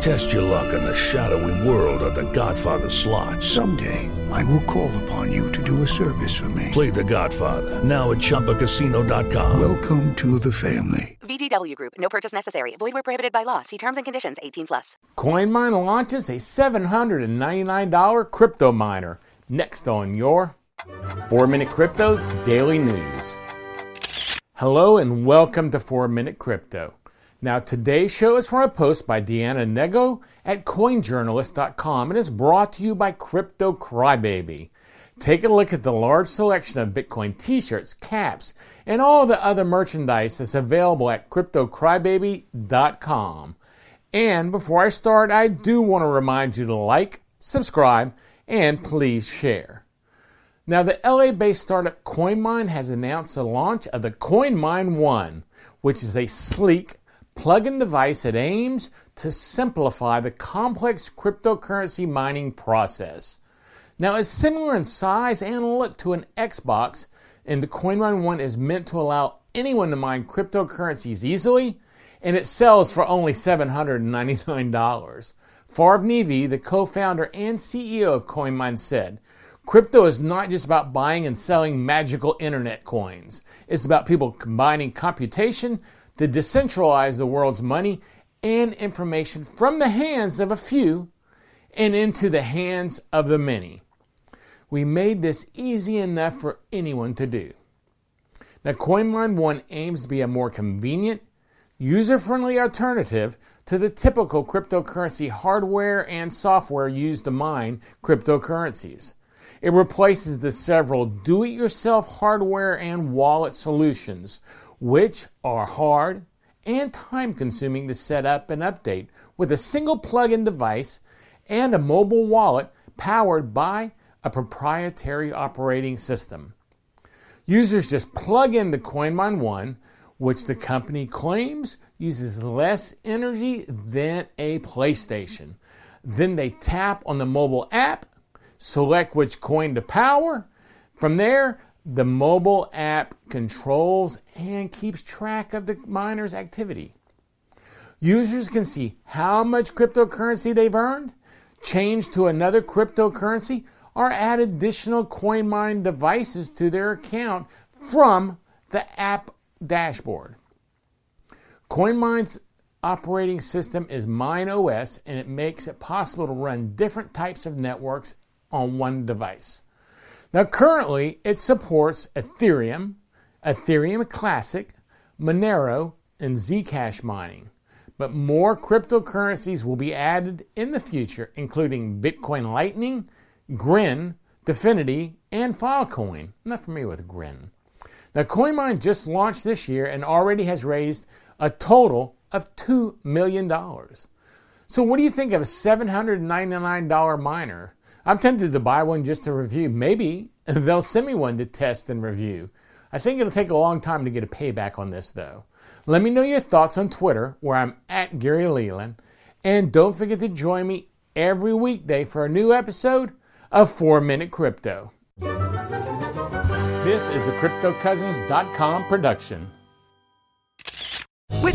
Test your luck in the shadowy world of The Godfather slot. Someday, I will call upon you to do a service for me. Play The Godfather now at ChumbaCasino.com. Welcome to the family. VGW Group. No purchase necessary. Void where prohibited by law. See terms and conditions. 18 plus. CoinMine launches a $799 crypto miner. Next on your 4 Minute Crypto Daily News. Hello and welcome to 4 Minute Crypto. Now, today's show is from a post by Deanna Nego at CoinJournalist.com and is brought to you by Crypto Crybaby. Take a look at the large selection of Bitcoin t shirts, caps, and all the other merchandise that's available at CryptoCrybaby.com. And before I start, I do want to remind you to like, subscribe, and please share. Now, the LA based startup CoinMine has announced the launch of the CoinMine One, which is a sleek, plug in device that aims to simplify the complex cryptocurrency mining process. Now, it's similar in size and look to an Xbox, and the CoinMine One is meant to allow anyone to mine cryptocurrencies easily, and it sells for only $799. Farv Nevi, the co founder and CEO of CoinMine, said, Crypto is not just about buying and selling magical internet coins. It's about people combining computation to decentralize the world's money and information from the hands of a few and into the hands of the many. We made this easy enough for anyone to do. Now, CoinMine One aims to be a more convenient, user friendly alternative to the typical cryptocurrency hardware and software used to mine cryptocurrencies. It replaces the several do it yourself hardware and wallet solutions, which are hard and time consuming to set up and update with a single plug in device and a mobile wallet powered by a proprietary operating system. Users just plug in the CoinMine One, which the company claims uses less energy than a PlayStation. Then they tap on the mobile app, select which coin to power. From there, the mobile app controls and keeps track of the miner's activity. Users can see how much cryptocurrency they've earned, change to another cryptocurrency, or add additional CoinMine devices to their account from the app dashboard. CoinMine's operating system is MineOS and it makes it possible to run different types of networks on one device. Now, currently, it supports Ethereum, Ethereum Classic, Monero, and Zcash mining. But more cryptocurrencies will be added in the future, including Bitcoin Lightning, Grin, Dfinity, and Filecoin. I'm not familiar with Grin. Now, CoinMine just launched this year and already has raised a total of $2 million. So, what do you think of a $799 miner? I'm tempted to buy one just to review. Maybe they'll send me one to test and review. I think it'll take a long time to get a payback on this, though. Let me know your thoughts on Twitter, where I'm at Gary Leland. And don't forget to join me every weekday for a new episode of 4 Minute Crypto. This is a CryptoCousins.com production.